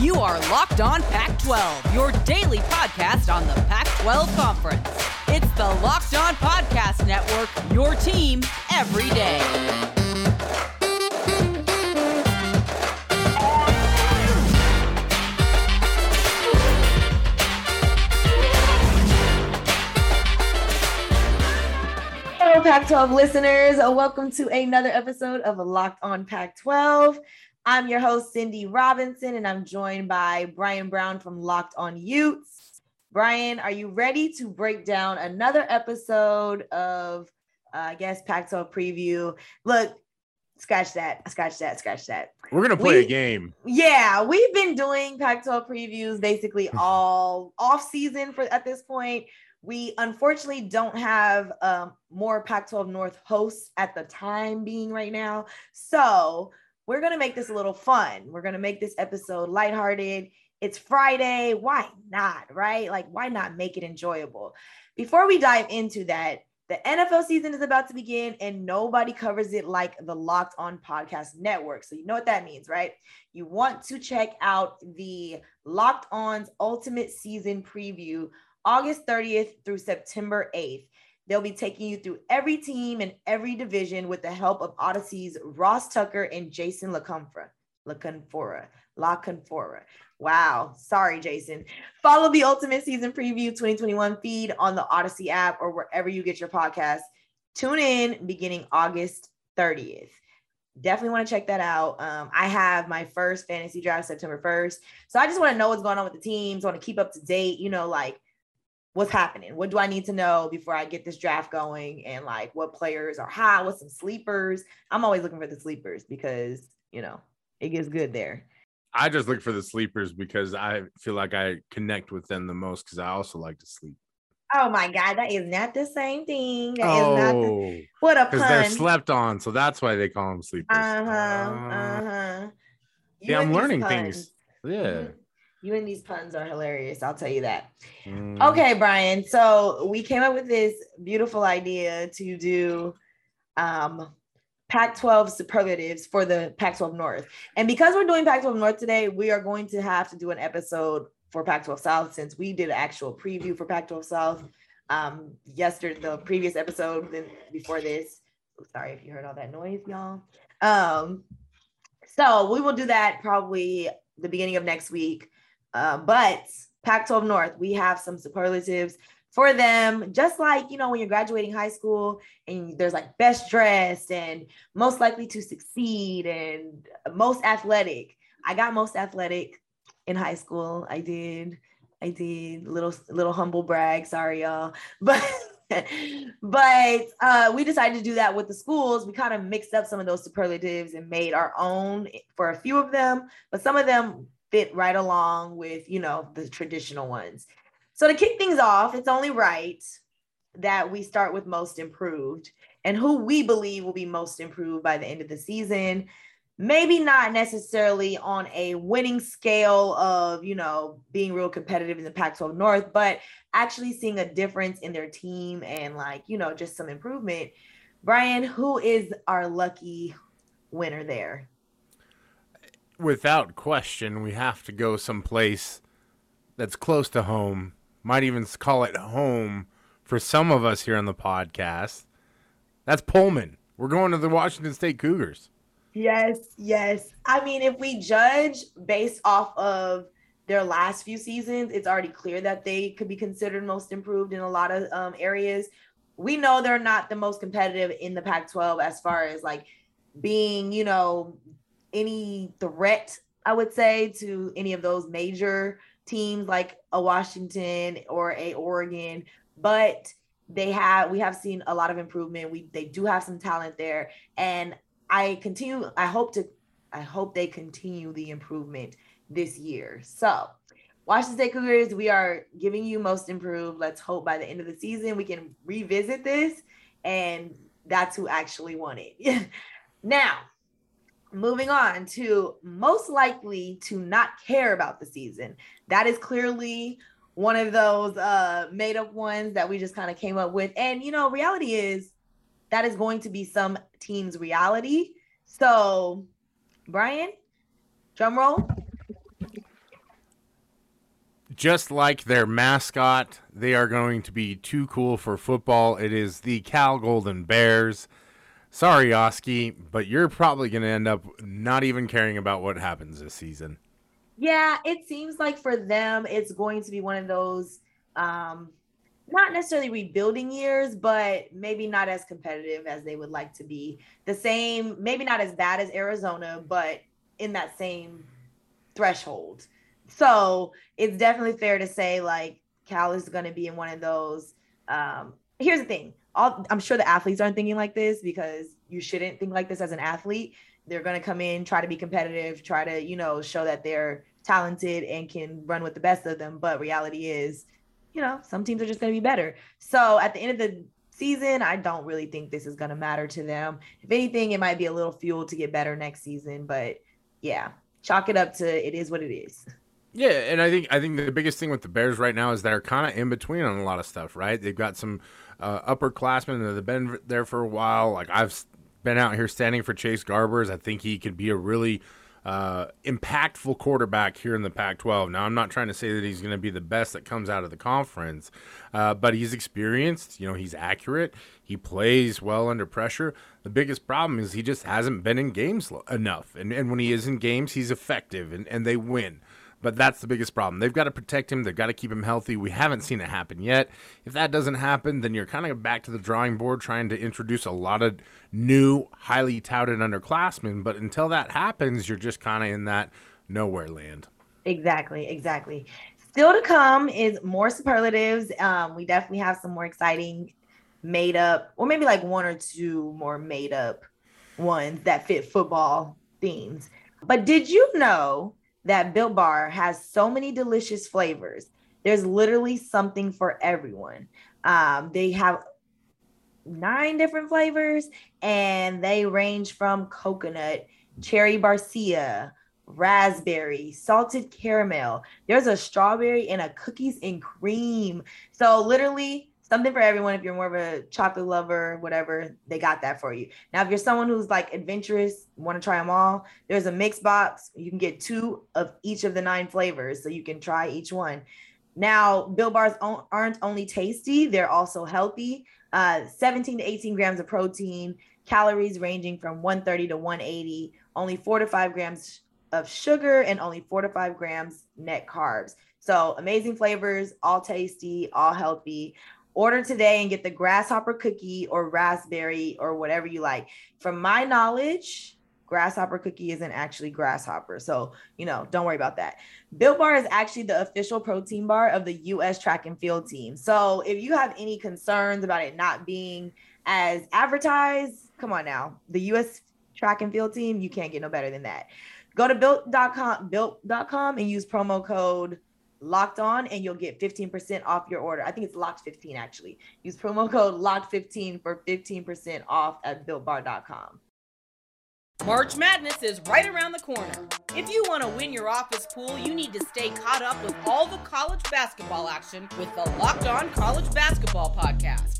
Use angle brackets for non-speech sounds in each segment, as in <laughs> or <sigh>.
You are Locked On Pac 12, your daily podcast on the Pac 12 Conference. It's the Locked On Podcast Network, your team every day. Hello, Pac 12 listeners. Welcome to another episode of Locked On Pac 12. I'm your host, Cindy Robinson, and I'm joined by Brian Brown from Locked On Utes. Brian, are you ready to break down another episode of, uh, I guess, Pac 12 preview? Look, scratch that, scratch that, scratch that. We're gonna play We- a game. Yeah, we've been doing Pac-12 previews basically <laughs> all off season for at this point. We unfortunately don't have um, more Pac-12 North hosts at the time being right now, so we're gonna make this a little fun. We're gonna make this episode lighthearted. It's Friday. Why not? Right? Like, why not make it enjoyable? Before we dive into that, the NFL season is about to begin, and nobody covers it like the Locked On Podcast Network. So you know what that means, right? you want to check out the Locked On's Ultimate Season Preview August 30th through September 8th. They'll be taking you through every team and every division with the help of Odyssey's Ross Tucker and Jason LaConfora. LaConfora. LaConfora. Wow. Sorry, Jason. Follow the Ultimate Season Preview 2021 feed on the Odyssey app or wherever you get your podcast. Tune in beginning August 30th definitely want to check that out. Um, I have my first fantasy draft September 1st. So I just want to know what's going on with the teams, want to keep up to date, you know, like what's happening. What do I need to know before I get this draft going? And like what players are high, what's some sleepers. I'm always looking for the sleepers because, you know, it gets good there. I just look for the sleepers because I feel like I connect with them the most because I also like to sleep. Oh my God, that is not the same thing. That is not the, Oh, what a because they're slept on, so that's why they call them sleepers. Uh-huh. Ah. Uh-huh. See, You I'm learning puns. things. Yeah. Mhm. You and these puns are hilarious. I'll tell you that. Mm. Okay, Brian. So we came up with this beautiful idea to do um, Pac 12 superlatives for the Pac 12 North. And because we're doing Pac 12 North today, we are going to have to do an episode for Pac 12 South since we did an actual preview for Pac 12 South um, yesterday, the previous episode then before this. Sorry if you heard all that noise, y'all. Um, so we will do that probably the beginning of next week. Uh, but Pac 12 North, we have some superlatives for them, just like, you know, when you're graduating high school and there's like best dressed and most likely to succeed and most athletic. I got most athletic in high school. I did. I did little little humble brag. Sorry, y'all. <laughs> But but uh, we decided to do that with the schools. We kind of mixed up some of those superlatives and made our own for a few of them, but some of them fit right along with, you know, the traditional ones. So to kick things off, it's only right that we start with most improved and who we believe will be most improved by the end of the season. Maybe not necessarily on a winning scale of, you know, being real competitive in the Pac 12 North, but actually seeing a difference in their team and, like, you know, just some improvement. Brian, who is our lucky winner there? Without question, we have to go someplace that's close to home. Might even call it home for some of us here on the podcast. That's Pullman. We're going to the Washington State Cougars. Yes, yes. I mean, if we judge based off of their last few seasons, it's already clear that they could be considered most improved in a lot of um, areas. We know they're not the most competitive in the Pac 12 as far as like being, you know, any threat, I would say, to any of those major teams like a Washington or a Oregon. But they have we have seen a lot of improvement. We they do have some talent there. And I continue, I hope to, I hope they continue the improvement this year. So, Washington State Cougars, we are giving you most improved. Let's hope by the end of the season we can revisit this, and that's who actually won it. <laughs> now, moving on to most likely to not care about the season. That is clearly one of those uh made up ones that we just kind of came up with. And you know, reality is that is going to be some team's reality. So, Brian, drum roll. just like their mascot, they are going to be too cool for football. It is the Cal Golden Bears. Sorry, Oski, but you're probably going to end up not even caring about what happens this season. Yeah, it seems like for them, it's going to be one of those um, not necessarily rebuilding years, but maybe not as competitive as they would like to be. The same, maybe not as bad as Arizona, but in that same threshold. So it's definitely fair to say like Cal is going to be in one of those. Um, here's the thing all, I'm sure the athletes aren't thinking like this because you shouldn't think like this as an athlete. They're going to come in, try to be competitive, try to, you know, show that they're talented and can run with the best of them. But reality is, you know, some teams are just going to be better. So at the end of the season, I don't really think this is going to matter to them. If anything, it might be a little fuel to get better next season. But yeah, chalk it up to it is what it is. Yeah, and I think I think the biggest thing with the Bears right now is they're kind of in between on a lot of stuff, right? They've got some uh, upperclassmen that have been there for a while. Like I've been out here standing for Chase Garbers. I think he could be a really uh, impactful quarterback here in the Pac 12. Now, I'm not trying to say that he's going to be the best that comes out of the conference, uh, but he's experienced. You know, he's accurate. He plays well under pressure. The biggest problem is he just hasn't been in games enough. And, and when he is in games, he's effective and, and they win. But that's the biggest problem. They've got to protect him. They've got to keep him healthy. We haven't seen it happen yet. If that doesn't happen, then you're kind of back to the drawing board trying to introduce a lot of new, highly touted underclassmen. But until that happens, you're just kind of in that nowhere land. Exactly, exactly. Still to come is more superlatives. Um, we definitely have some more exciting made up, or maybe like one or two more made up ones that fit football themes. But did you know that Built Bar has so many delicious flavors. There's literally something for everyone. Um, they have nine different flavors and they range from coconut, cherry barcia, raspberry, salted caramel. There's a strawberry and a cookies and cream. So literally something for everyone. If you're more of a chocolate lover, whatever, they got that for you. Now, if you're someone who's like adventurous, want to try them all, there's a mix box. You can get two of each of the nine flavors, so you can try each one. Now, Built Bars aren't only tasty, they're also healthy. Uh, 17 to 18 grams of protein, calories ranging from 130 to 180, only four to five grams of sugar, and only four to five grams net carbs. So amazing flavors, all tasty, all healthy. Order today and get the grasshopper cookie or raspberry or whatever you like. From my knowledge, grasshopper cookie isn't actually grasshopper. So, you know, don't worry about that. Built Bar is actually the official protein bar of the US track and field team. So, if you have any concerns about it not being as advertised, come on now. The US track and field team, you can't get no better than that. Go to built.com, built.com and use promo code locked on and you'll get 15% off your order. I think it's locked 15 actually. Use promo code locked 15 for 15% off at builtbar.com. March Madness is right around the corner. If you want to win your office pool, you need to stay caught up with all the college basketball action with the Locked On College Basketball Podcast.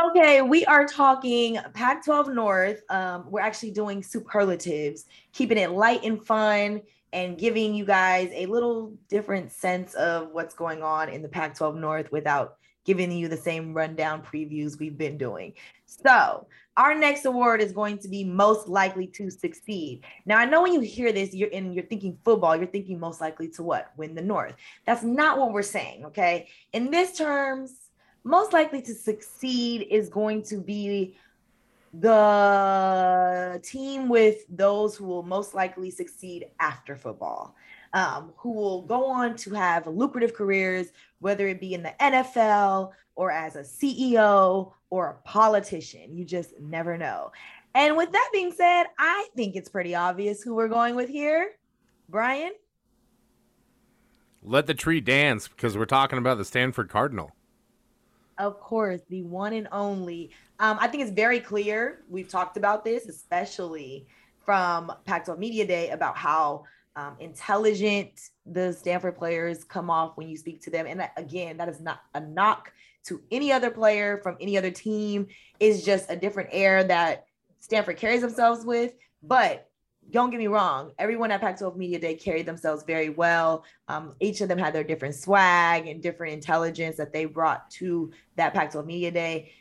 Okay, we are talking Pac 12 North. Um, we're actually doing superlatives, keeping it light and fun and giving you guys a little different sense of what's going on in the Pac 12 North without giving you the same rundown previews we've been doing. So, our next award is going to be most likely to succeed. Now, I know when you hear this, you're in you're thinking football, you're thinking most likely to what? Win the North. That's not what we're saying, okay? In this terms, most likely to succeed is going to be the team with those who will most likely succeed after football, um, who will go on to have lucrative careers, whether it be in the NFL or as a CEO or a politician. You just never know. And with that being said, I think it's pretty obvious who we're going with here. Brian? let the tree dance because we're talking about the Stanford Cardinal. Of course, the one and only. Um, I think it's very clear. We've talked about this, especially from Pac-12 Media Day, about how um, intelligent the Stanford players come off when you speak to them. And that, again, that is not a knock to any other player from any other team. It's just a different air that Stanford carries themselves with. But don't get me wrong, everyone at Pac 12 Media Day carried themselves very well. Um, each of them had their different swag and different intelligence that they brought to that Pac 12 Media Day.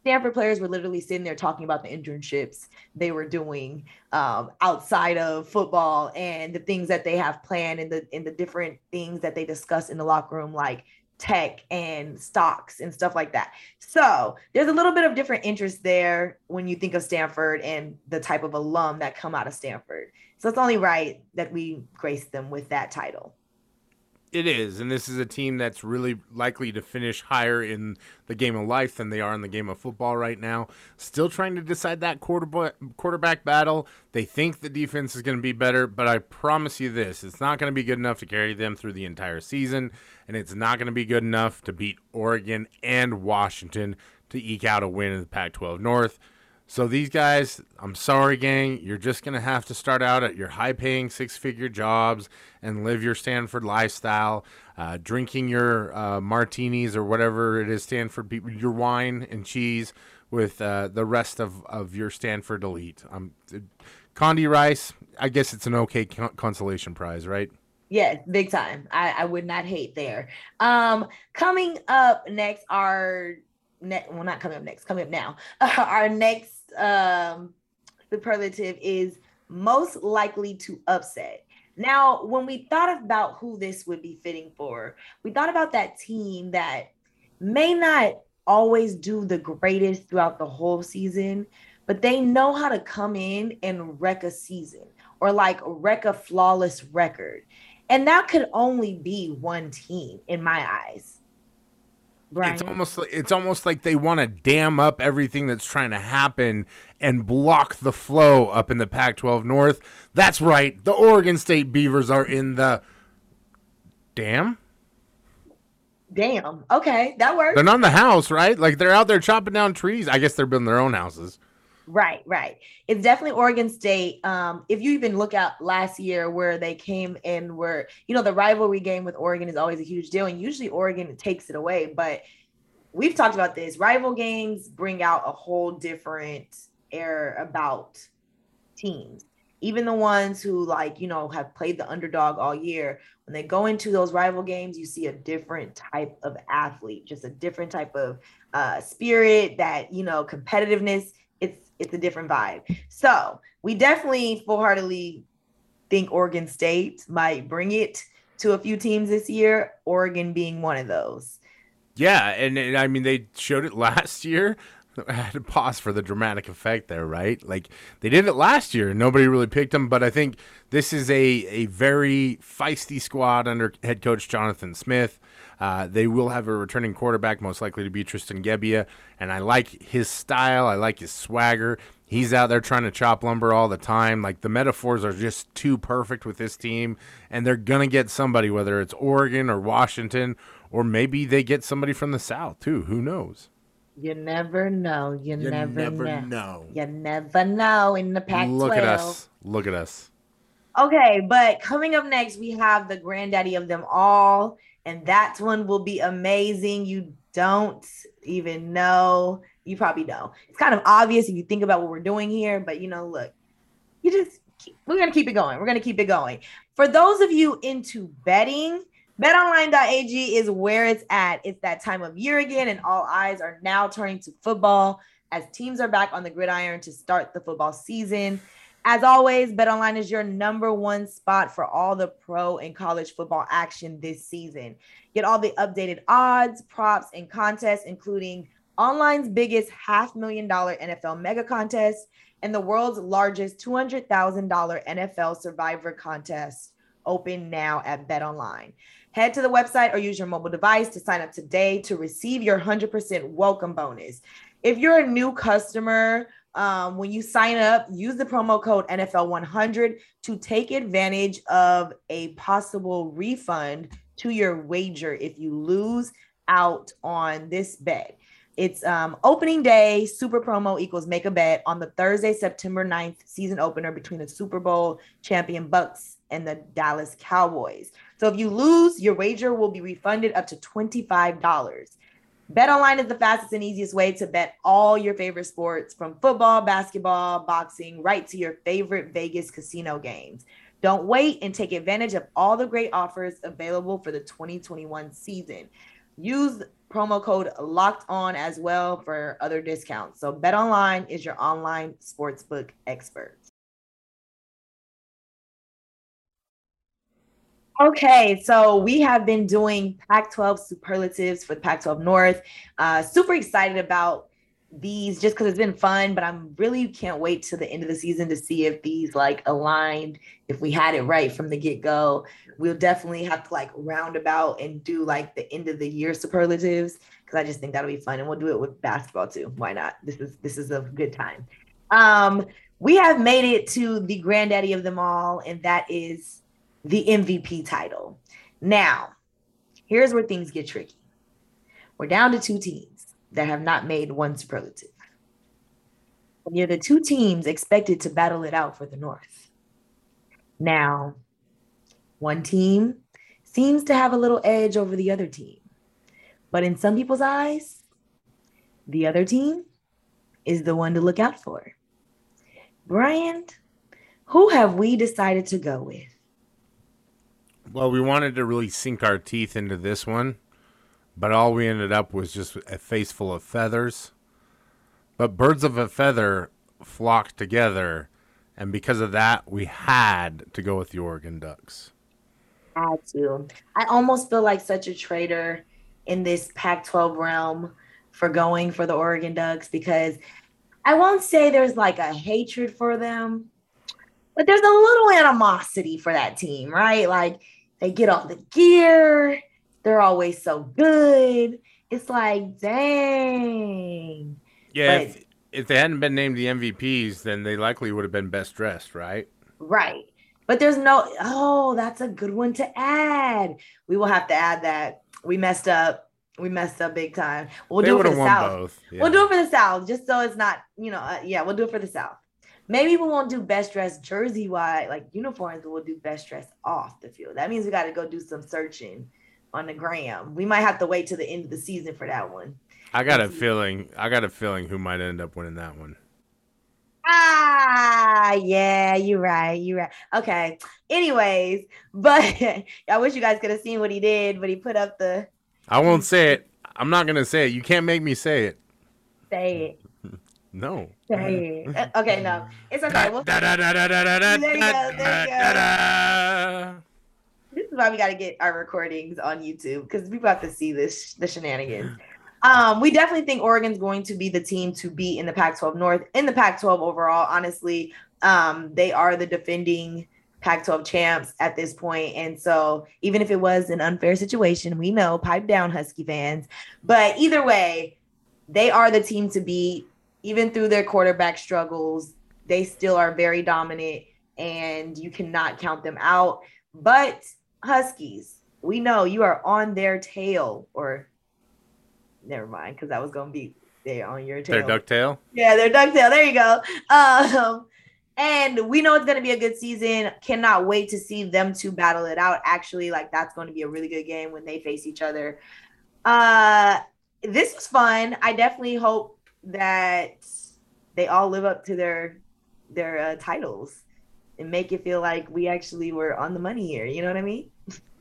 Stanford players were literally sitting there talking about the internships they were doing um, outside of football and the things that they have planned and the and the different things that they discuss in the locker room, like tech and stocks and stuff like that. So there's a little bit of different interest there when you think of Stanford and the type of alum that come out of Stanford. So it's only right that we grace them with that title. It is, and this is a team that's really likely to finish higher in the game of life than they are in the game of football right now. Still trying to decide that quarterback quarterback battle. They think the defense is going to be better, but I promise you this: it's not going to be good enough to carry them through the entire season, and it's not going to be good enough to beat Oregon and Washington to eke out a win in the Pac-12 North. So these guys, I'm sorry, gang, you're just gonna have to start out at your high-paying six-figure jobs and live your Stanford lifestyle, uh, drinking your uh, martinis or whatever it is, Stanford, people, your wine and cheese with uh, the rest of, of your Stanford elite. Um, Condi Rice, I guess it's an okay consolation prize, right? Yeah, big time. I, I would not hate there. Um, coming up next, ne- well, not coming up next, coming up now. <laughs> our next um, superlative is most likely to upset. Now, when we thought about who this would be fitting for, we thought about that team that may not always do the greatest throughout the whole season, but they know how to come in and wreck a season or like wreck a flawless record. And that could only be one team in my eyes. Brian. It's almost like it's almost like they want to dam up everything that's trying to happen and block the flow up in the Pac-12 North. That's right. The Oregon State Beavers are in the dam. Damn. Okay, that works. They're not in the house, right? Like they're out there chopping down trees. I guess they're building their own houses. Right, right. It's definitely Oregon State. Um, if you even look at last year where they came and were, you know, the rivalry game with Oregon is always a huge deal, and usually Oregon takes it away. But we've talked about this. Rival games bring out a whole different air about teams. Even the ones who like, you know, have played the underdog all year, when they go into those rival games, you see a different type of athlete, just a different type of uh, spirit, that, you know, competitiveness it's it's a different vibe. So we definitely full heartedly think Oregon State might bring it to a few teams this year, Oregon being one of those. Yeah, and, and, I mean they showed it <laughs> last year. I <laughs> had to pause for the dramatic effect there, right? Like they did it last year, nobody really picked them. But I think this is a a very feisty squad under head coach Jonathan Smith. Uh, they will have a returning quarterback, most likely to be Tristan Gebbia, and I like his style. I like his swagger. He's out there trying to chop lumber all the time. Like the metaphors are just too perfect with this team, and they're gonna get somebody, whether it's Oregon or Washington, or maybe they get somebody from the South too. Who knows? You never know. You, you never, never know. know. You never know in the Pac 12. Look at us. Look at us. Okay, but coming up next, we have the granddaddy of them all and that one will be amazing. You don't even know. You probably know. It's kind of obvious if you think about what we're doing here, but you know, look, you just keep, we're gonna keep it going. We're gonna keep it going. For those of you into betting, betonline.ag is where it's at. It's that time of year again, and all eyes are now turning to football as teams are back on the gridiron to start the football season. As always, BetOnline is your number one spot for all the pro and college football action this season. Get all the updated odds, props, and contests, including online's biggest half million dollar NFL mega contest and the world's largest $200,000 NFL survivor contest. Open now at BetOnline. Head to the website or use your mobile device to sign up today to receive your 100% welcome bonus. If you're a new customer, um, when you sign up, use the promo code NFL100 to take advantage of a possible refund to your wager if you lose out on this bet. It's um, opening day, super promo equals make a bet on the Thursday, September 9th season opener between the Super Bowl champion Bucs and the Dallas Cowboys. So if you lose, your wager will be refunded up to $25. Bet online is the fastest and easiest way to bet all your favorite sports from football, basketball, boxing, right to your favorite Vegas casino games. Don't wait and take advantage of all the great offers available for the 2021 season. Use promo code locked on as well for other discounts. So Bet Online is your online sportsbook expert. Okay, so we have been doing Pac 12 superlatives for the Pac 12 North. Uh, super excited about these just because it's been fun, but I'm really can't wait to the end of the season to see if these like aligned, if we had it right from the get go. We'll definitely have to like roundabout and do like the end of the year superlatives because I just think that'll be fun, and we'll do it with basketball too. Why not? This is this is a good time. Um, we have made it to the granddaddy of them all, and that is the MVP title. Now, here's where things get tricky. We're down to two teams that have not made one superlative. And you're the two teams expected to battle it out for the North. Now, one team seems to have a little edge over the other team. But in some people's eyes, the other team is the one to look out for. Brian, who have we decided to go with? Well, we wanted to really sink our teeth into this one, but all we ended up was just a face full of feathers. But birds of a feather flock together, and because of that, we had to go with the Oregon Ducks. Had to. I almost feel like such a traitor in this Pac 12 realm for going for the Oregon Ducks because I won't say there's like a hatred for them, but there's a little animosity for that team, right? Like they get all the gear. They're always so good. It's like, dang. Yeah, but, if, if they hadn't been named the MVPs, then they likely would have been best dressed, right? Right. But there's no, oh, that's a good one to add. We will have to add that. We messed up. We messed up big time. We'll they do it for the South. Yeah. We'll do it for the South, just so it's not, you know, uh, yeah, we'll do it for the South. Maybe we won't do best dress jersey wide, like uniforms, but we'll do best dress off the field. That means we got to go do some searching on the gram. We might have to wait to the end of the season for that one. I got Let's a see. feeling. I got a feeling who might end up winning that one. Ah, yeah, you're right. You're right. Okay. Anyways, <laughs> but I wish you guys could have seen what he did, but he put up the. I won't say it. I'm not gonna say it. You can't make me say it. Say it. No. okay, no. It's okay. We'll... there you go. There you go. This is why we got to get our recordings on YouTube because people have to see this the shenanigans. Um, we definitely think Oregon's going to be the team to beat in the Pac-12 North, in the Pac-12 overall. Honestly, um, they are the defending Pac-12 champs at this point, and so even if it was an unfair situation, we know pipe down Husky fans. But either way, they are the team to beat even through their quarterback struggles, they still are very dominant and you cannot count them out. But Huskies, we know you are on their tail, or never mind, because that was going to be they on your tail. Their ducktail? Yeah, their ducktail. There you go. Um, and we know it's going to be a good season. Cannot wait to see them two battle it out. Actually, like that's going to be a really good game when they face each other. Uh, this was fun. I definitely hope that they all live up to their their uh, titles and make it feel like we actually were on the money here. You know what I mean?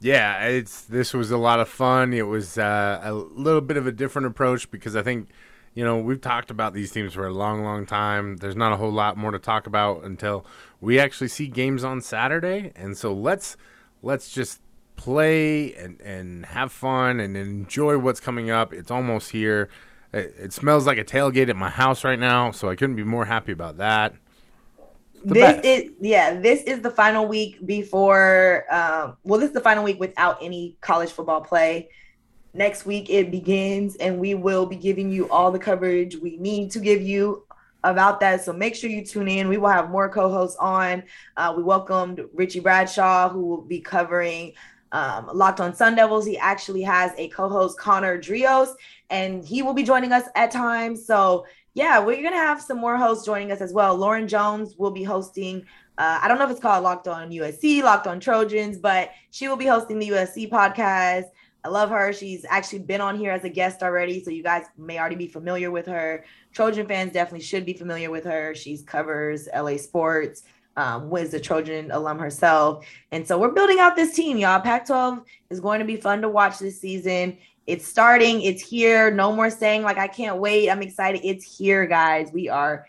Yeah, it's this was a lot of fun. It was uh, a little bit of a different approach because I think you know we've talked about these teams for a long, long time. There's not a whole lot more to talk about until we actually see games on Saturday, and so let's let's just play and and have fun and enjoy what's coming up. It's almost here. It, it, smells like a tailgate at my house right now, so I couldn't be more happy about that. The this best. is yeah, this is the final week before um, well, this is the final week without any college football play. Next week it begins and we will be giving you all the coverage we need to give you about that. So make sure you tune in. We will have more co-hosts on. Uh, we welcomed Richie Bradshaw, who will be covering um, Locked on Sun Devils. He actually has a co-host, Connor Drios, and he will be joining us at times. So yeah, we're gonna have some more hosts joining us as well. Lauren Jones will be hosting. Uh, I don't know if it's called Locked on USC, Locked on Trojans, but she will be hosting the USC podcast. I love her. She's actually been on here as a guest already, so you guys may already be familiar with her. Trojan fans definitely should be familiar with her. She's covers LA sports, um, was a Trojan alum herself, and so we're building out this team, y'all. Pac-12 is going to be fun to watch this season. It's starting. It's here. No more saying like I can't wait. I'm excited. It's here, guys. We are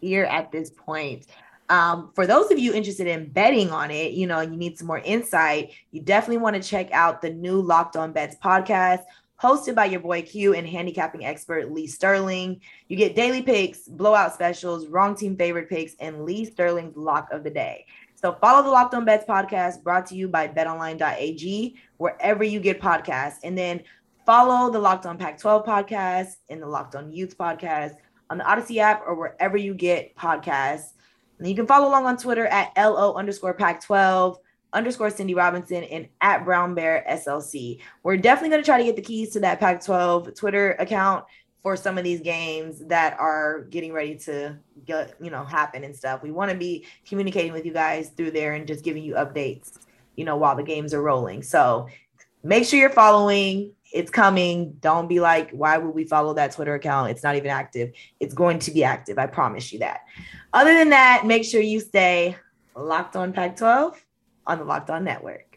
here at this point. Um, for those of you interested in betting on it, you know, you need some more insight, you definitely want to check out the new Locked On Bets podcast hosted by your boy Q and handicapping expert Lee Sterling. You get daily picks, blowout specials, wrong team favorite picks, and Lee Sterling's lock of the day. So follow the Locked On Bets podcast brought to you by betonline.ag, wherever you get podcasts. And then follow the Locked On Pac 12 podcast and the Locked On Utes podcast on the Odyssey app or wherever you get podcasts. And you can follow along on Twitter at LO underscore Pac 12 underscore Cindy Robinson and at Brown Bear SLC. We're definitely going to try to get the keys to that Pac 12 Twitter account for some of these games that are getting ready to get, you know, happen and stuff. We want to be communicating with you guys through there and just giving you updates, you know, while the games are rolling. So make sure you're following. It's coming. Don't be like, why would we follow that Twitter account? It's not even active. It's going to be active. I promise you that. Other than that, make sure you stay locked on Pac 12 on the Locked On Network.